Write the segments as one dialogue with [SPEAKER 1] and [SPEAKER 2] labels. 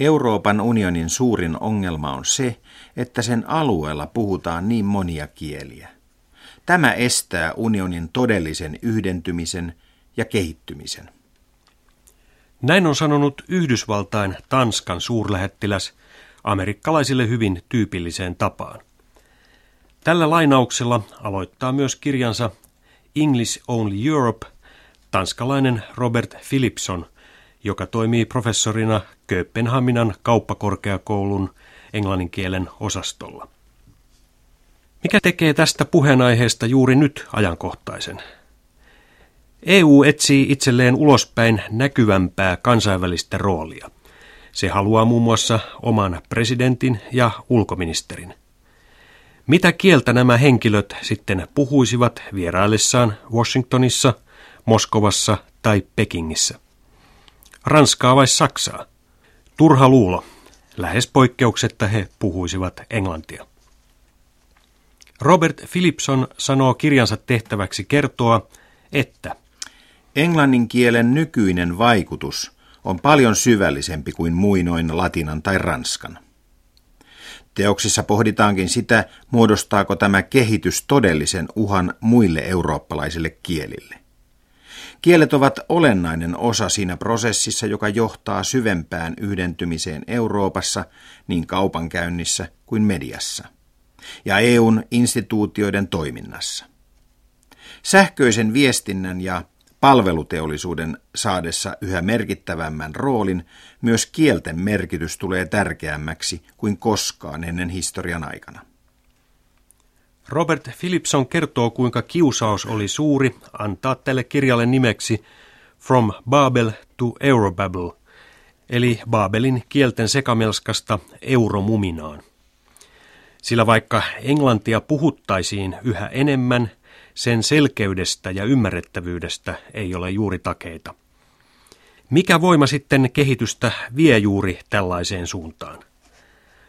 [SPEAKER 1] Euroopan unionin suurin ongelma on se, että sen alueella puhutaan niin monia kieliä. Tämä estää unionin todellisen yhdentymisen ja kehittymisen.
[SPEAKER 2] Näin on sanonut Yhdysvaltain Tanskan suurlähettiläs amerikkalaisille hyvin tyypilliseen tapaan. Tällä lainauksella aloittaa myös kirjansa English Only Europe tanskalainen Robert Philipson, joka toimii professorina Kööpenhaminan kauppakorkeakoulun englanninkielen osastolla. Mikä tekee tästä puheenaiheesta juuri nyt ajankohtaisen? EU etsii itselleen ulospäin näkyvämpää kansainvälistä roolia. Se haluaa muun muassa oman presidentin ja ulkoministerin. Mitä kieltä nämä henkilöt sitten puhuisivat vieraillessaan Washingtonissa, Moskovassa tai Pekingissä? Ranskaa vai Saksaa? Turha luulo. Lähes poikkeuksetta he puhuisivat englantia. Robert Philipson sanoo kirjansa tehtäväksi kertoa, että
[SPEAKER 1] Englannin kielen nykyinen vaikutus on paljon syvällisempi kuin muinoin latinan tai ranskan. Teoksissa pohditaankin sitä, muodostaako tämä kehitys todellisen uhan muille eurooppalaisille kielille. Kielet ovat olennainen osa siinä prosessissa, joka johtaa syvempään yhdentymiseen Euroopassa niin kaupankäynnissä kuin mediassa ja EUn instituutioiden toiminnassa. Sähköisen viestinnän ja palveluteollisuuden saadessa yhä merkittävämmän roolin, myös kielten merkitys tulee tärkeämmäksi kuin koskaan ennen historian aikana.
[SPEAKER 2] Robert Philipson kertoo, kuinka kiusaus oli suuri antaa tälle kirjalle nimeksi From Babel to Eurobabble, eli Babelin kielten sekamelskasta euromuminaan. Sillä vaikka englantia puhuttaisiin yhä enemmän, sen selkeydestä ja ymmärrettävyydestä ei ole juuri takeita. Mikä voima sitten kehitystä vie juuri tällaiseen suuntaan?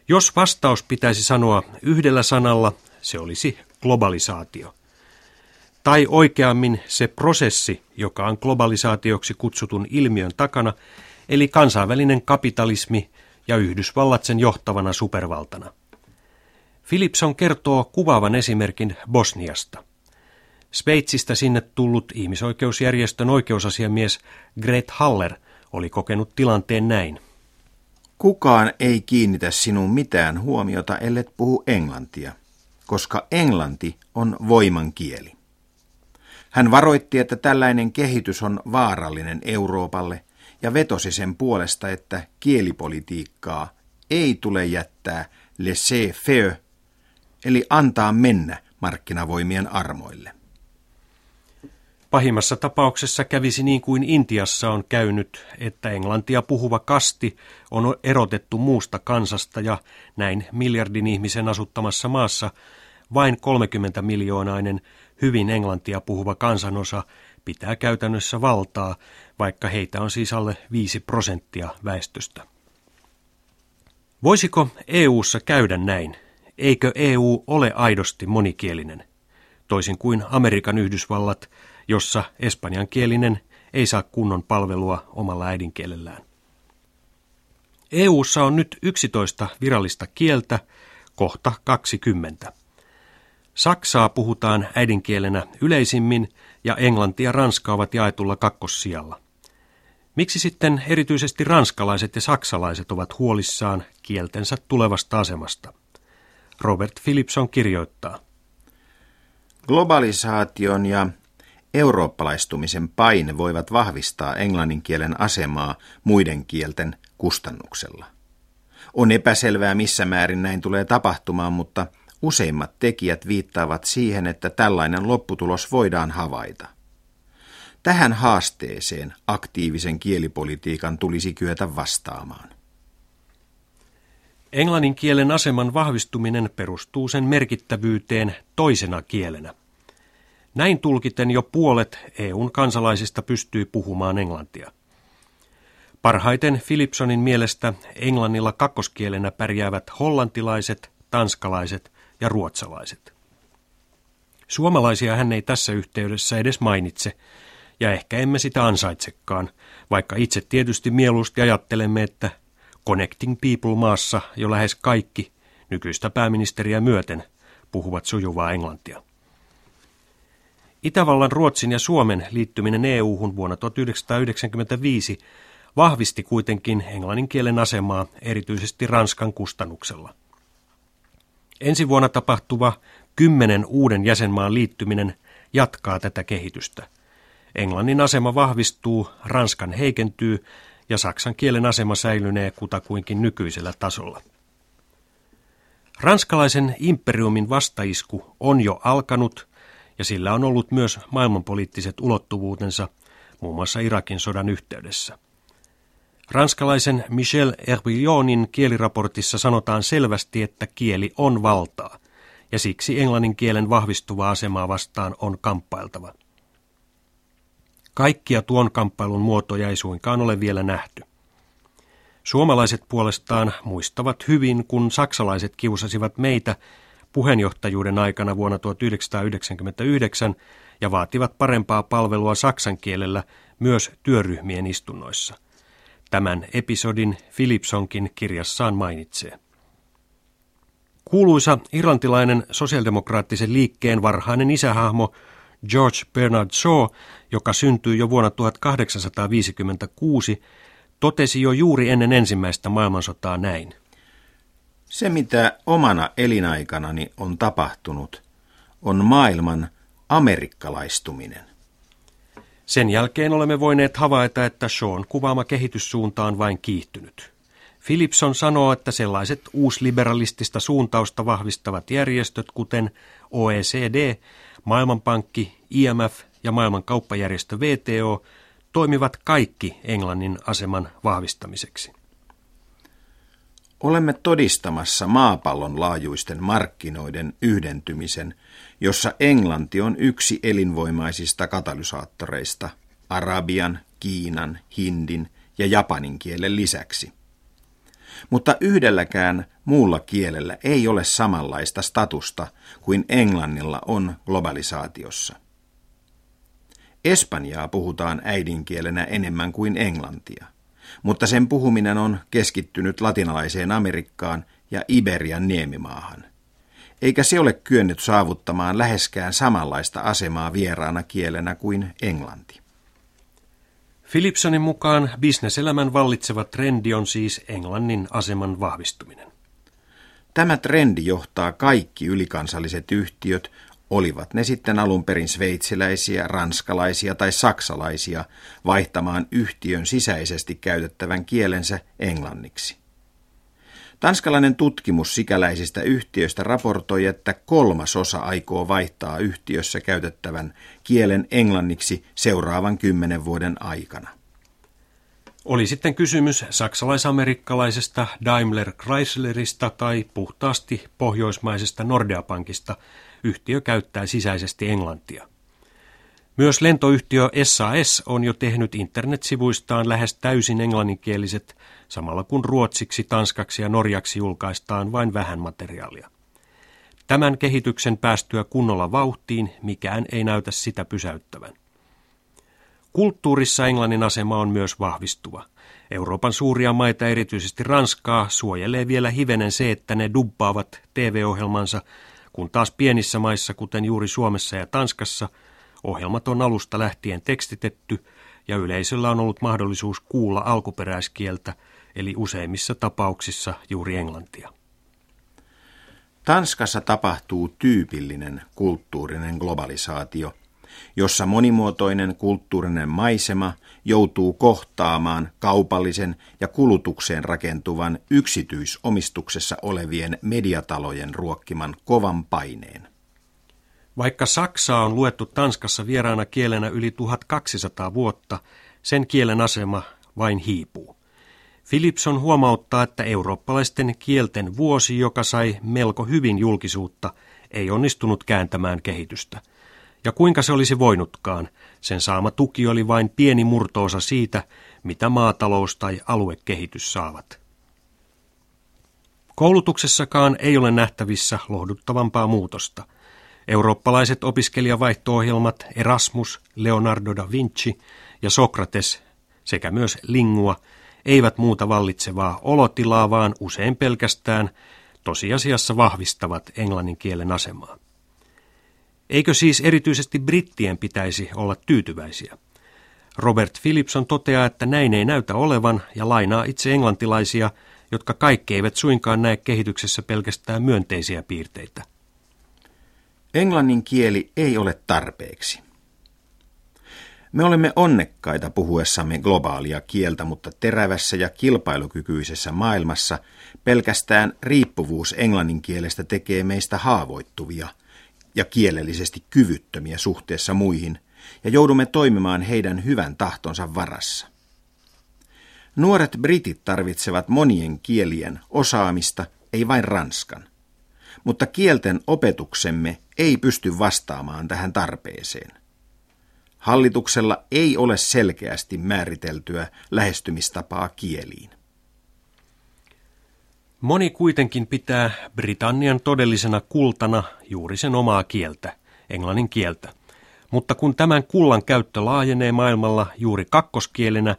[SPEAKER 2] Jos vastaus pitäisi sanoa yhdellä sanalla, se olisi globalisaatio. Tai oikeammin se prosessi, joka on globalisaatioksi kutsutun ilmiön takana, eli kansainvälinen kapitalismi ja Yhdysvallat sen johtavana supervaltana. Philipson kertoo kuvaavan esimerkin Bosniasta. Sveitsistä sinne tullut ihmisoikeusjärjestön oikeusasiamies Gret Haller oli kokenut tilanteen näin.
[SPEAKER 1] Kukaan ei kiinnitä sinun mitään huomiota, ellet puhu englantia koska englanti on voiman kieli. Hän varoitti, että tällainen kehitys on vaarallinen Euroopalle ja vetosi sen puolesta, että kielipolitiikkaa ei tule jättää laissez-faire, eli antaa mennä markkinavoimien armoille.
[SPEAKER 2] Pahimmassa tapauksessa kävisi niin kuin Intiassa on käynyt, että englantia puhuva kasti on erotettu muusta kansasta ja näin miljardin ihmisen asuttamassa maassa vain 30 miljoonainen hyvin englantia puhuva kansanosa pitää käytännössä valtaa, vaikka heitä on siis alle 5 prosenttia väestöstä. Voisiko EU:ssa käydä näin? Eikö EU ole aidosti monikielinen? Toisin kuin Amerikan Yhdysvallat, jossa espanjankielinen ei saa kunnon palvelua omalla äidinkielellään. EU:ssa on nyt 11 virallista kieltä, kohta 20. Saksaa puhutaan äidinkielenä yleisimmin ja englanti ja ranska ovat jaetulla kakkossijalla. Miksi sitten erityisesti ranskalaiset ja saksalaiset ovat huolissaan kieltensä tulevasta asemasta? Robert Philipson kirjoittaa.
[SPEAKER 1] Globalisaation ja eurooppalaistumisen paine voivat vahvistaa englannin kielen asemaa muiden kielten kustannuksella. On epäselvää, missä määrin näin tulee tapahtumaan, mutta – Useimmat tekijät viittaavat siihen, että tällainen lopputulos voidaan havaita. Tähän haasteeseen aktiivisen kielipolitiikan tulisi kyetä vastaamaan.
[SPEAKER 2] Englannin kielen aseman vahvistuminen perustuu sen merkittävyyteen toisena kielenä. Näin tulkiten jo puolet EUn kansalaisista pystyy puhumaan englantia. Parhaiten Philipsonin mielestä englannilla kakkoskielenä pärjäävät hollantilaiset, tanskalaiset ja ruotsalaiset. Suomalaisia hän ei tässä yhteydessä edes mainitse, ja ehkä emme sitä ansaitsekaan, vaikka itse tietysti mieluusti ajattelemme, että Connecting People maassa jo lähes kaikki, nykyistä pääministeriä myöten, puhuvat sujuvaa englantia. Itävallan, Ruotsin ja Suomen liittyminen EU-hun vuonna 1995 vahvisti kuitenkin englannin kielen asemaa erityisesti Ranskan kustannuksella. Ensi vuonna tapahtuva kymmenen uuden jäsenmaan liittyminen jatkaa tätä kehitystä. Englannin asema vahvistuu, Ranskan heikentyy ja saksan kielen asema säilynee kutakuinkin nykyisellä tasolla. Ranskalaisen imperiumin vastaisku on jo alkanut ja sillä on ollut myös maailmanpoliittiset ulottuvuutensa, muun muassa Irakin sodan yhteydessä. Ranskalaisen Michel Herbillionin kieliraportissa sanotaan selvästi, että kieli on valtaa, ja siksi englannin kielen vahvistuvaa asemaa vastaan on kamppailtava. Kaikkia tuon kamppailun muotoja ei suinkaan ole vielä nähty. Suomalaiset puolestaan muistavat hyvin, kun saksalaiset kiusasivat meitä puheenjohtajuuden aikana vuonna 1999 ja vaativat parempaa palvelua saksan kielellä myös työryhmien istunnoissa. Tämän episodin Philipsonkin kirjassaan mainitsee. Kuuluisa irlantilainen sosiaalidemokraattisen liikkeen varhainen isähahmo George Bernard Shaw, joka syntyi jo vuonna 1856, totesi jo juuri ennen ensimmäistä maailmansotaa näin.
[SPEAKER 1] Se, mitä omana elinaikanani on tapahtunut, on maailman amerikkalaistuminen.
[SPEAKER 2] Sen jälkeen olemme voineet havaita, että Sean kuvaama kehityssuunta on vain kiihtynyt. Philipson sanoo, että sellaiset uusliberalistista suuntausta vahvistavat järjestöt, kuten OECD, Maailmanpankki, IMF ja maailman kauppajärjestö VTO, toimivat kaikki Englannin aseman vahvistamiseksi.
[SPEAKER 1] Olemme todistamassa maapallon laajuisten markkinoiden yhdentymisen, jossa Englanti on yksi elinvoimaisista katalysaattoreista arabian, kiinan, hindin ja japanin kielen lisäksi. Mutta yhdelläkään muulla kielellä ei ole samanlaista statusta kuin englannilla on globalisaatiossa. Espanjaa puhutaan äidinkielenä enemmän kuin englantia – mutta sen puhuminen on keskittynyt latinalaiseen Amerikkaan ja Iberian niemimaahan. Eikä se ole kyennyt saavuttamaan läheskään samanlaista asemaa vieraana kielenä kuin englanti.
[SPEAKER 2] Philipsonin mukaan bisneselämän vallitseva trendi on siis englannin aseman vahvistuminen.
[SPEAKER 1] Tämä trendi johtaa kaikki ylikansalliset yhtiöt olivat ne sitten alun perin sveitsiläisiä, ranskalaisia tai saksalaisia, vaihtamaan yhtiön sisäisesti käytettävän kielensä englanniksi. Tanskalainen tutkimus sikäläisistä yhtiöistä raportoi, että kolmasosa aikoo vaihtaa yhtiössä käytettävän kielen englanniksi seuraavan kymmenen vuoden aikana.
[SPEAKER 2] Oli sitten kysymys saksalaisamerikkalaisesta Daimler Chryslerista tai puhtaasti pohjoismaisesta Nordeapankista – yhtiö käyttää sisäisesti englantia. Myös lentoyhtiö SAS on jo tehnyt internetsivuistaan lähes täysin englanninkieliset, samalla kun ruotsiksi, tanskaksi ja norjaksi julkaistaan vain vähän materiaalia. Tämän kehityksen päästyä kunnolla vauhtiin mikään ei näytä sitä pysäyttävän. Kulttuurissa englannin asema on myös vahvistuva. Euroopan suuria maita, erityisesti Ranskaa, suojelee vielä hivenen se, että ne dubbaavat TV-ohjelmansa kun taas pienissä maissa, kuten juuri Suomessa ja Tanskassa, ohjelmat on alusta lähtien tekstitetty ja yleisöllä on ollut mahdollisuus kuulla alkuperäiskieltä, eli useimmissa tapauksissa juuri englantia.
[SPEAKER 1] Tanskassa tapahtuu tyypillinen kulttuurinen globalisaatio – jossa monimuotoinen kulttuurinen maisema joutuu kohtaamaan kaupallisen ja kulutukseen rakentuvan yksityisomistuksessa olevien mediatalojen ruokkiman kovan paineen.
[SPEAKER 2] Vaikka Saksaa on luettu Tanskassa vieraana kielenä yli 1200 vuotta, sen kielen asema vain hiipuu. Philipson huomauttaa, että eurooppalaisten kielten vuosi, joka sai melko hyvin julkisuutta, ei onnistunut kääntämään kehitystä – ja kuinka se olisi voinutkaan, sen saama tuki oli vain pieni murtoosa siitä, mitä maatalous tai aluekehitys saavat. Koulutuksessakaan ei ole nähtävissä lohduttavampaa muutosta. Eurooppalaiset opiskelijavaihto-ohjelmat Erasmus, Leonardo da Vinci ja Sokrates sekä myös Lingua eivät muuta vallitsevaa olotilaa, vaan usein pelkästään tosiasiassa vahvistavat englannin kielen asemaa. Eikö siis erityisesti brittien pitäisi olla tyytyväisiä? Robert Philipson toteaa, että näin ei näytä olevan ja lainaa itse englantilaisia, jotka kaikki eivät suinkaan näe kehityksessä pelkästään myönteisiä piirteitä.
[SPEAKER 1] Englannin kieli ei ole tarpeeksi. Me olemme onnekkaita puhuessamme globaalia kieltä, mutta terävässä ja kilpailukykyisessä maailmassa pelkästään riippuvuus englannin kielestä tekee meistä haavoittuvia ja kielellisesti kyvyttömiä suhteessa muihin, ja joudumme toimimaan heidän hyvän tahtonsa varassa. Nuoret britit tarvitsevat monien kielien osaamista, ei vain ranskan. Mutta kielten opetuksemme ei pysty vastaamaan tähän tarpeeseen. Hallituksella ei ole selkeästi määriteltyä lähestymistapaa kieliin.
[SPEAKER 2] Moni kuitenkin pitää Britannian todellisena kultana juuri sen omaa kieltä, englannin kieltä. Mutta kun tämän kullan käyttö laajenee maailmalla juuri kakkoskielenä,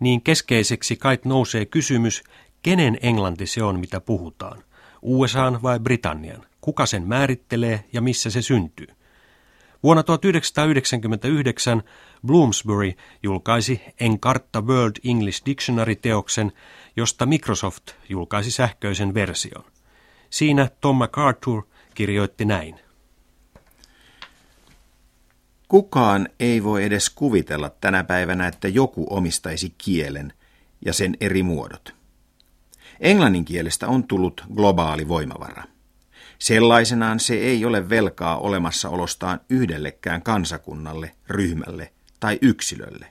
[SPEAKER 2] niin keskeiseksi kait nousee kysymys, kenen englanti se on, mitä puhutaan. USAn vai Britannian? Kuka sen määrittelee ja missä se syntyy? Vuonna 1999 Bloomsbury julkaisi Encarta World English Dictionary-teoksen, josta Microsoft julkaisi sähköisen version. Siinä Tom MacArthur kirjoitti näin.
[SPEAKER 1] Kukaan ei voi edes kuvitella tänä päivänä, että joku omistaisi kielen ja sen eri muodot. Englannin kielestä on tullut globaali voimavara. Sellaisenaan se ei ole velkaa olemassaolostaan yhdellekään kansakunnalle, ryhmälle tai yksilölle.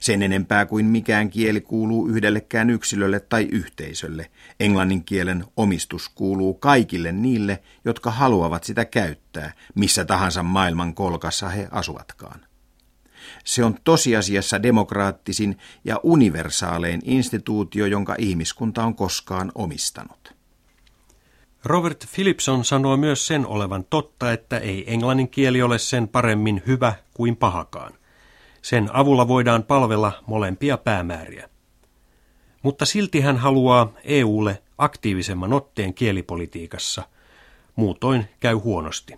[SPEAKER 1] Sen enempää kuin mikään kieli kuuluu yhdellekään yksilölle tai yhteisölle. Englannin kielen omistus kuuluu kaikille niille, jotka haluavat sitä käyttää, missä tahansa maailman kolkassa he asuvatkaan. Se on tosiasiassa demokraattisin ja universaalein instituutio, jonka ihmiskunta on koskaan omistanut.
[SPEAKER 2] Robert Philipson sanoo myös sen olevan totta, että ei englannin kieli ole sen paremmin hyvä kuin pahakaan. Sen avulla voidaan palvella molempia päämääriä. Mutta silti hän haluaa EUlle aktiivisemman otteen kielipolitiikassa. Muutoin käy huonosti.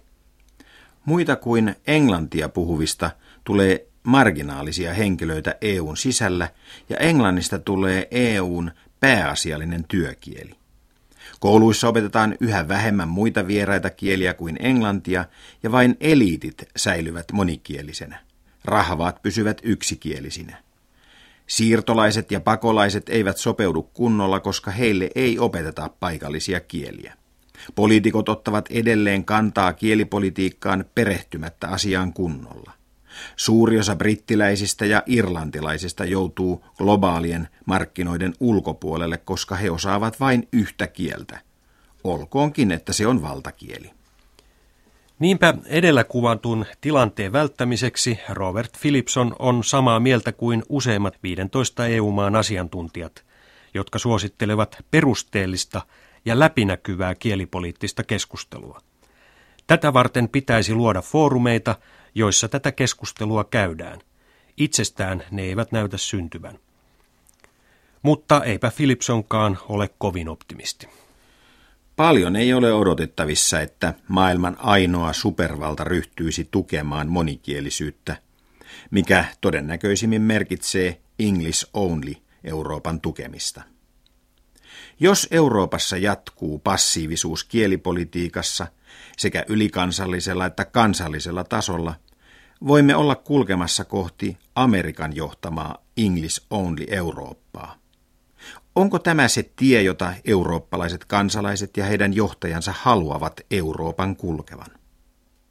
[SPEAKER 1] Muita kuin englantia puhuvista tulee marginaalisia henkilöitä EUn sisällä ja englannista tulee EUn pääasiallinen työkieli. Kouluissa opetetaan yhä vähemmän muita vieraita kieliä kuin englantia ja vain eliitit säilyvät monikielisenä. Rahvaat pysyvät yksikielisinä. Siirtolaiset ja pakolaiset eivät sopeudu kunnolla, koska heille ei opeteta paikallisia kieliä. Poliitikot ottavat edelleen kantaa kielipolitiikkaan perehtymättä asiaan kunnolla. Suuri osa brittiläisistä ja irlantilaisista joutuu globaalien markkinoiden ulkopuolelle, koska he osaavat vain yhtä kieltä. Olkoonkin, että se on valtakieli.
[SPEAKER 2] Niinpä edellä kuvatun tilanteen välttämiseksi Robert Philipson on samaa mieltä kuin useimmat 15 EU-maan asiantuntijat, jotka suosittelevat perusteellista ja läpinäkyvää kielipoliittista keskustelua. Tätä varten pitäisi luoda foorumeita, joissa tätä keskustelua käydään. Itsestään ne eivät näytä syntyvän. Mutta eipä Philipsonkaan ole kovin optimisti.
[SPEAKER 1] Paljon ei ole odotettavissa, että maailman ainoa supervalta ryhtyisi tukemaan monikielisyyttä, mikä todennäköisimmin merkitsee English only Euroopan tukemista. Jos Euroopassa jatkuu passiivisuus kielipolitiikassa sekä ylikansallisella että kansallisella tasolla, voimme olla kulkemassa kohti Amerikan johtamaa English only Eurooppaa. Onko tämä se tie, jota eurooppalaiset kansalaiset ja heidän johtajansa haluavat Euroopan kulkevan?